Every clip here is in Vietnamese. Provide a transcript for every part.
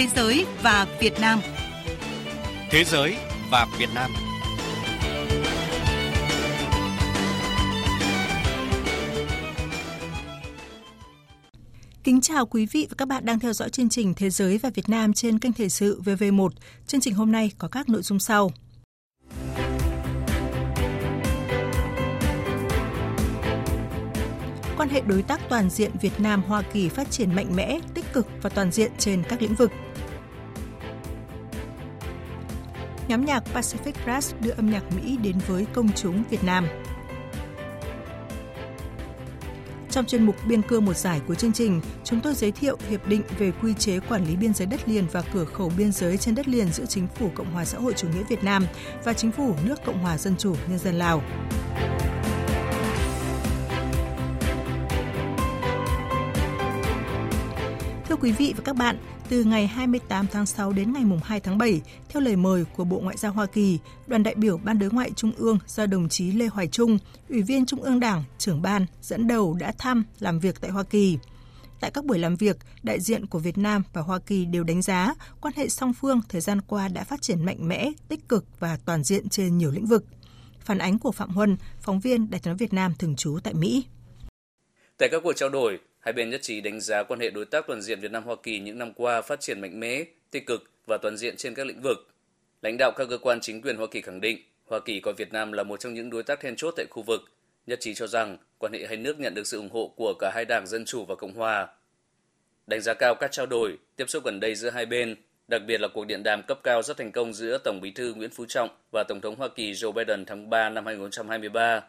Thế giới và Việt Nam. Thế giới và Việt Nam. Kính chào quý vị và các bạn đang theo dõi chương trình Thế giới và Việt Nam trên kênh Thời sự VV1. Chương trình hôm nay có các nội dung sau. Quan hệ đối tác toàn diện Việt Nam Hoa Kỳ phát triển mạnh mẽ, tích cực và toàn diện trên các lĩnh vực. Nhóm nhạc Pacific Grass đưa âm nhạc Mỹ đến với công chúng Việt Nam. Trong chuyên mục Biên cương một giải của chương trình, chúng tôi giới thiệu hiệp định về quy chế quản lý biên giới đất liền và cửa khẩu biên giới trên đất liền giữa Chính phủ Cộng hòa xã hội chủ nghĩa Việt Nam và Chính phủ nước Cộng hòa Dân chủ Nhân dân Lào. Quý vị và các bạn, từ ngày 28 tháng 6 đến ngày 2 tháng 7, theo lời mời của Bộ Ngoại giao Hoa Kỳ, đoàn đại biểu Ban đối ngoại Trung ương do đồng chí Lê Hoài Trung, Ủy viên Trung ương Đảng, trưởng ban, dẫn đầu đã thăm làm việc tại Hoa Kỳ. Tại các buổi làm việc, đại diện của Việt Nam và Hoa Kỳ đều đánh giá quan hệ song phương thời gian qua đã phát triển mạnh mẽ, tích cực và toàn diện trên nhiều lĩnh vực. Phản ánh của Phạm Huân, phóng viên Đài tiếng Việt Nam thường trú tại Mỹ. Tại các cuộc trao đổi, Hai bên nhất trí đánh giá quan hệ đối tác toàn diện Việt Nam Hoa Kỳ những năm qua phát triển mạnh mẽ, tích cực và toàn diện trên các lĩnh vực. Lãnh đạo các cơ quan chính quyền Hoa Kỳ khẳng định Hoa Kỳ coi Việt Nam là một trong những đối tác then chốt tại khu vực, nhất trí cho rằng quan hệ hai nước nhận được sự ủng hộ của cả hai đảng Dân chủ và Cộng hòa. Đánh giá cao các trao đổi, tiếp xúc gần đây giữa hai bên, đặc biệt là cuộc điện đàm cấp cao rất thành công giữa Tổng bí thư Nguyễn Phú Trọng và Tổng thống Hoa Kỳ Joe Biden tháng 3 năm 2023.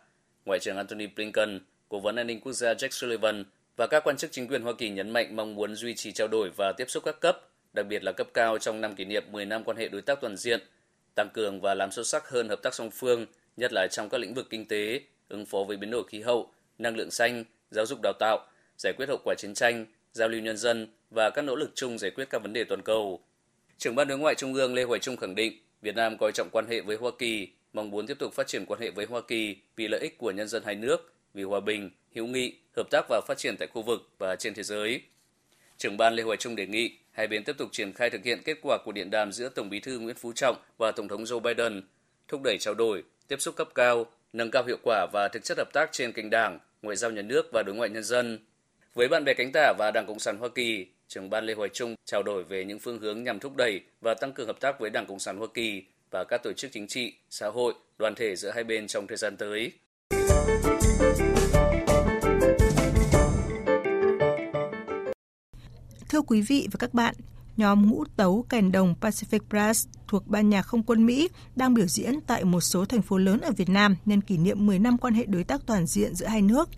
Ngoại trưởng Antony Blinken, Cố vấn an ninh quốc gia Jack Sullivan và các quan chức chính quyền Hoa Kỳ nhấn mạnh mong muốn duy trì trao đổi và tiếp xúc các cấp, đặc biệt là cấp cao trong năm kỷ niệm 10 năm quan hệ đối tác toàn diện, tăng cường và làm sâu sắc hơn hợp tác song phương, nhất là trong các lĩnh vực kinh tế, ứng phó với biến đổi khí hậu, năng lượng xanh, giáo dục đào tạo, giải quyết hậu quả chiến tranh, giao lưu nhân dân và các nỗ lực chung giải quyết các vấn đề toàn cầu. Trưởng ban đối ngoại Trung ương Lê Hoài Trung khẳng định Việt Nam coi trọng quan hệ với Hoa Kỳ, mong muốn tiếp tục phát triển quan hệ với Hoa Kỳ vì lợi ích của nhân dân hai nước, vì hòa bình, hữu nghị, hợp tác và phát triển tại khu vực và trên thế giới. Trưởng ban Lê Hoài Trung đề nghị hai bên tiếp tục triển khai thực hiện kết quả của điện đàm giữa Tổng Bí thư Nguyễn Phú Trọng và Tổng thống Joe Biden, thúc đẩy trao đổi, tiếp xúc cấp cao, nâng cao hiệu quả và thực chất hợp tác trên kênh đảng, ngoại giao nhà nước và đối ngoại nhân dân. Với bạn bè cánh tả và Đảng Cộng sản Hoa Kỳ, trưởng ban Lê Hoài Trung trao đổi về những phương hướng nhằm thúc đẩy và tăng cường hợp tác với Đảng Cộng sản Hoa Kỳ và các tổ chức chính trị, xã hội, đoàn thể giữa hai bên trong thời gian tới. Thưa quý vị và các bạn, nhóm ngũ tấu kèn đồng Pacific Brass thuộc ban nhạc không quân Mỹ đang biểu diễn tại một số thành phố lớn ở Việt Nam nhân kỷ niệm 10 năm quan hệ đối tác toàn diện giữa hai nước.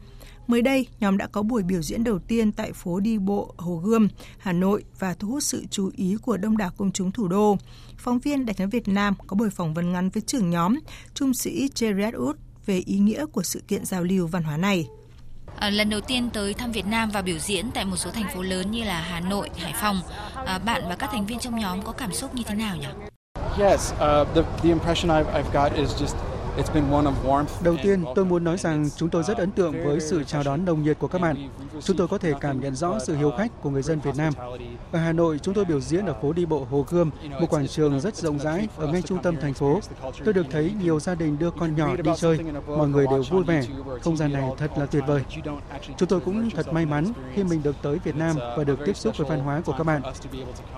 Mới đây, nhóm đã có buổi biểu diễn đầu tiên tại phố đi bộ Hồ Gươm, Hà Nội và thu hút sự chú ý của đông đảo công chúng thủ đô. Phóng viên Đài tiếng Việt Nam có buổi phỏng vấn ngắn với trưởng nhóm, trung sĩ Jared Wood về ý nghĩa của sự kiện giao lưu văn hóa này. À, lần đầu tiên tới thăm Việt Nam và biểu diễn tại một số thành phố lớn như là Hà Nội, Hải Phòng, à, bạn và các thành viên trong nhóm có cảm xúc như thế nào nhỉ? Yes, uh, the the impression I've I've got is just Đầu tiên, tôi muốn nói rằng chúng tôi rất ấn tượng với sự chào đón nồng nhiệt của các bạn. Chúng tôi có thể cảm nhận rõ sự hiếu khách của người dân Việt Nam. Ở Hà Nội, chúng tôi biểu diễn ở phố đi bộ Hồ Gươm, một quảng trường rất rộng rãi ở ngay trung tâm thành phố. Tôi được thấy nhiều gia đình đưa con nhỏ đi chơi, mọi người đều vui vẻ. Không gian này thật là tuyệt vời. Chúng tôi cũng thật may mắn khi mình được tới Việt Nam và được tiếp xúc với văn hóa của các bạn.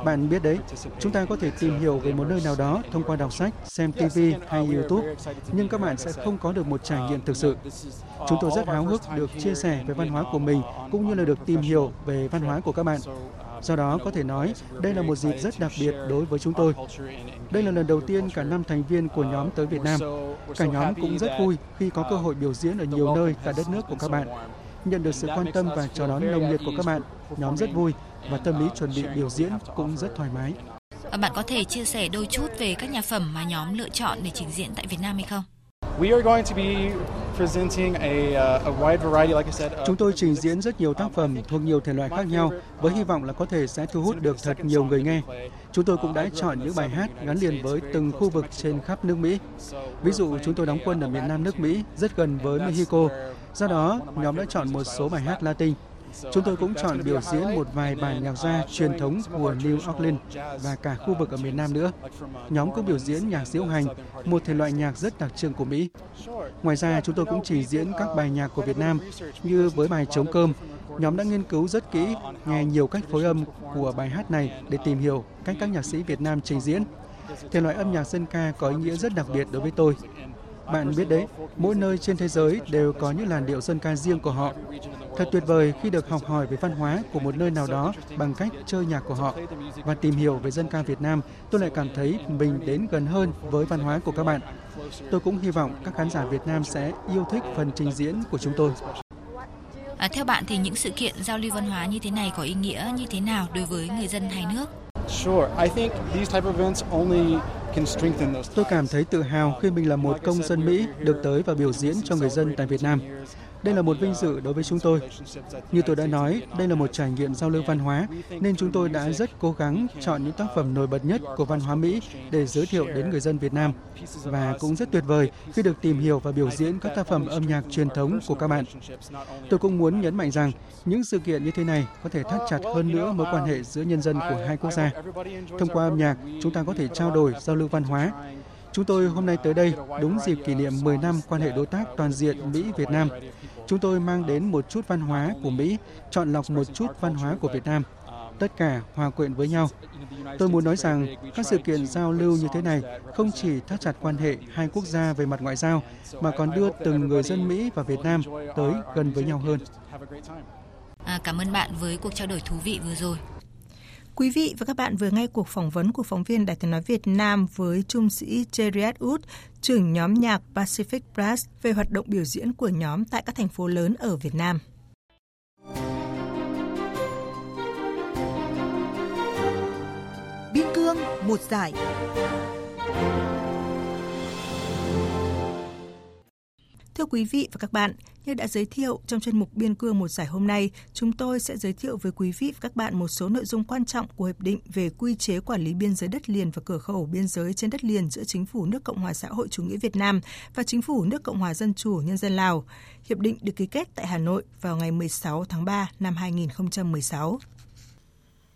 Bạn biết đấy, chúng ta có thể tìm hiểu về một nơi nào đó thông qua đọc sách, xem TV hay YouTube, nhưng nhưng các bạn sẽ không có được một trải nghiệm thực sự. Chúng tôi rất háo hức được chia sẻ về văn hóa của mình cũng như là được tìm hiểu về văn hóa của các bạn. Do đó có thể nói đây là một dịp rất đặc biệt đối với chúng tôi. Đây là lần đầu tiên cả năm thành viên của nhóm tới Việt Nam. Cả nhóm cũng rất vui khi có cơ hội biểu diễn ở nhiều nơi tại đất nước của các bạn. Nhận được sự quan tâm và chào đón nồng nhiệt của các bạn, nhóm rất vui và tâm lý chuẩn bị biểu diễn cũng rất thoải mái. Bạn có thể chia sẻ đôi chút về các nhạc phẩm mà nhóm lựa chọn để trình diễn tại Việt Nam hay không? Chúng tôi trình diễn rất nhiều tác phẩm thuộc nhiều thể loại khác nhau với hy vọng là có thể sẽ thu hút được thật nhiều người nghe. Chúng tôi cũng đã chọn những bài hát gắn liền với từng khu vực trên khắp nước Mỹ. Ví dụ chúng tôi đóng quân ở miền Nam nước Mỹ rất gần với Mexico. Do đó, nhóm đã chọn một số bài hát Latin. Chúng tôi cũng chọn biểu diễn một vài bản nhạc gia truyền thống của New Orleans và cả khu vực ở miền Nam nữa. Nhóm cũng biểu diễn nhạc diễu hành, một thể loại nhạc rất đặc trưng của Mỹ. Ngoài ra, chúng tôi cũng trình diễn các bài nhạc của Việt Nam như với bài Trống cơm. Nhóm đã nghiên cứu rất kỹ, nghe nhiều cách phối âm của bài hát này để tìm hiểu cách các nhạc sĩ Việt Nam trình diễn. Thể loại âm nhạc dân ca có ý nghĩa rất đặc biệt đối với tôi. Bạn biết đấy, mỗi nơi trên thế giới đều có những làn điệu dân ca riêng của họ. Thật tuyệt vời khi được học hỏi về văn hóa của một nơi nào đó bằng cách chơi nhạc của họ và tìm hiểu về dân ca Việt Nam, tôi lại cảm thấy mình đến gần hơn với văn hóa của các bạn. Tôi cũng hy vọng các khán giả Việt Nam sẽ yêu thích phần trình diễn của chúng tôi. À, theo bạn thì những sự kiện giao lưu văn hóa như thế này có ý nghĩa như thế nào đối với người dân hai nước? Tôi cảm thấy tự hào khi mình là một công dân Mỹ được tới và biểu diễn cho người dân tại Việt Nam. Đây là một vinh dự đối với chúng tôi. Như tôi đã nói, đây là một trải nghiệm giao lưu văn hóa, nên chúng tôi đã rất cố gắng chọn những tác phẩm nổi bật nhất của văn hóa Mỹ để giới thiệu đến người dân Việt Nam. Và cũng rất tuyệt vời khi được tìm hiểu và biểu diễn các tác phẩm âm nhạc truyền thống của các bạn. Tôi cũng muốn nhấn mạnh rằng những sự kiện như thế này có thể thắt chặt hơn nữa mối quan hệ giữa nhân dân của hai quốc gia. Thông qua âm nhạc, chúng ta có thể trao đổi, giao lưu văn hóa, Chúng tôi hôm nay tới đây đúng dịp kỷ niệm 10 năm quan hệ đối tác toàn diện Mỹ-Việt Nam. Chúng tôi mang đến một chút văn hóa của Mỹ, chọn lọc một chút văn hóa của Việt Nam. Tất cả hòa quyện với nhau. Tôi muốn nói rằng các sự kiện giao lưu như thế này không chỉ thắt chặt quan hệ hai quốc gia về mặt ngoại giao, mà còn đưa từng người dân Mỹ và Việt Nam tới gần với nhau hơn. À, cảm ơn bạn với cuộc trao đổi thú vị vừa rồi. Quý vị và các bạn vừa nghe cuộc phỏng vấn của phóng viên Đài tiếng nói Việt Nam với trung sĩ Jerry Wood, trưởng nhóm nhạc Pacific Brass về hoạt động biểu diễn của nhóm tại các thành phố lớn ở Việt Nam. Biên cương một giải Thưa quý vị và các bạn, như đã giới thiệu trong chuyên mục Biên cương một giải hôm nay, chúng tôi sẽ giới thiệu với quý vị và các bạn một số nội dung quan trọng của hiệp định về quy chế quản lý biên giới đất liền và cửa khẩu biên giới trên đất liền giữa chính phủ nước Cộng hòa xã hội chủ nghĩa Việt Nam và chính phủ nước Cộng hòa dân chủ nhân dân Lào. Hiệp định được ký kết tại Hà Nội vào ngày 16 tháng 3 năm 2016.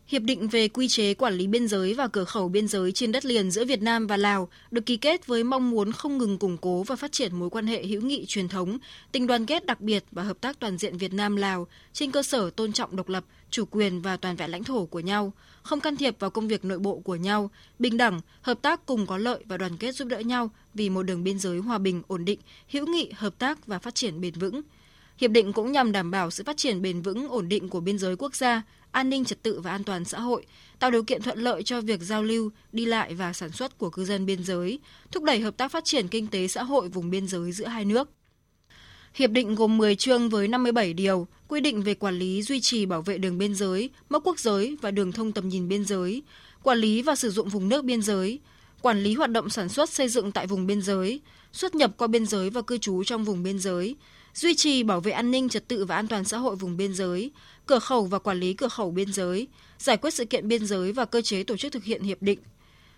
Hiệp định về quy chế quản lý biên giới và cửa khẩu biên giới trên đất liền giữa Việt Nam và Lào được ký kết với mong muốn không ngừng củng cố và phát triển mối quan hệ hữu nghị truyền thống, tình đoàn kết đặc biệt và hợp tác toàn diện Việt Nam Lào trên cơ sở tôn trọng độc lập, chủ quyền và toàn vẹn lãnh thổ của nhau, không can thiệp vào công việc nội bộ của nhau, bình đẳng, hợp tác cùng có lợi và đoàn kết giúp đỡ nhau vì một đường biên giới hòa bình, ổn định, hữu nghị, hợp tác và phát triển bền vững. Hiệp định cũng nhằm đảm bảo sự phát triển bền vững, ổn định của biên giới quốc gia, an ninh trật tự và an toàn xã hội, tạo điều kiện thuận lợi cho việc giao lưu, đi lại và sản xuất của cư dân biên giới, thúc đẩy hợp tác phát triển kinh tế xã hội vùng biên giới giữa hai nước. Hiệp định gồm 10 chương với 57 điều, quy định về quản lý duy trì bảo vệ đường biên giới, mốc quốc giới và đường thông tầm nhìn biên giới, quản lý và sử dụng vùng nước biên giới, quản lý hoạt động sản xuất xây dựng tại vùng biên giới, xuất nhập qua biên giới và cư trú trong vùng biên giới, duy trì bảo vệ an ninh trật tự và an toàn xã hội vùng biên giới, cửa khẩu và quản lý cửa khẩu biên giới, giải quyết sự kiện biên giới và cơ chế tổ chức thực hiện hiệp định.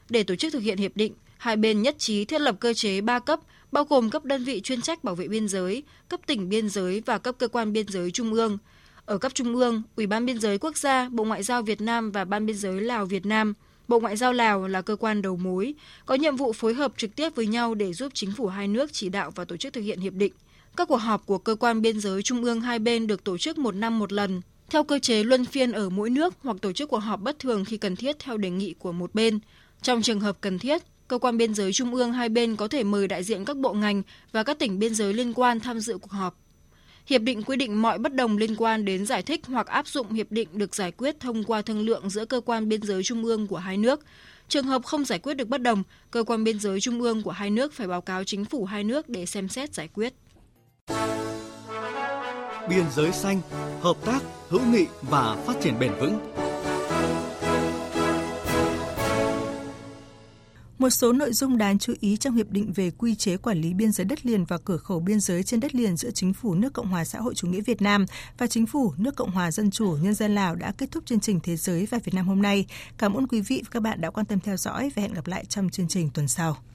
Để tổ chức thực hiện hiệp định, hai bên nhất trí thiết lập cơ chế 3 cấp, bao gồm cấp đơn vị chuyên trách bảo vệ biên giới, cấp tỉnh biên giới và cấp cơ quan biên giới trung ương. Ở cấp trung ương, Ủy ban biên giới quốc gia, Bộ Ngoại giao Việt Nam và Ban biên giới Lào Việt Nam – Bộ Ngoại giao Lào là cơ quan đầu mối, có nhiệm vụ phối hợp trực tiếp với nhau để giúp chính phủ hai nước chỉ đạo và tổ chức thực hiện hiệp định. Các cuộc họp của cơ quan biên giới trung ương hai bên được tổ chức một năm một lần, theo cơ chế luân phiên ở mỗi nước hoặc tổ chức cuộc họp bất thường khi cần thiết theo đề nghị của một bên. Trong trường hợp cần thiết, cơ quan biên giới trung ương hai bên có thể mời đại diện các bộ ngành và các tỉnh biên giới liên quan tham dự cuộc họp. Hiệp định quy định mọi bất đồng liên quan đến giải thích hoặc áp dụng hiệp định được giải quyết thông qua thương lượng giữa cơ quan biên giới trung ương của hai nước. Trường hợp không giải quyết được bất đồng, cơ quan biên giới trung ương của hai nước phải báo cáo chính phủ hai nước để xem xét giải quyết. Biên giới xanh, hợp tác, hữu nghị và phát triển bền vững Một số nội dung đáng chú ý trong hiệp định về quy chế quản lý biên giới đất liền và cửa khẩu biên giới trên đất liền giữa chính phủ nước Cộng hòa xã hội chủ nghĩa Việt Nam và chính phủ nước Cộng hòa dân chủ nhân dân Lào đã kết thúc chương trình Thế giới và Việt Nam hôm nay. Cảm ơn quý vị và các bạn đã quan tâm theo dõi và hẹn gặp lại trong chương trình tuần sau.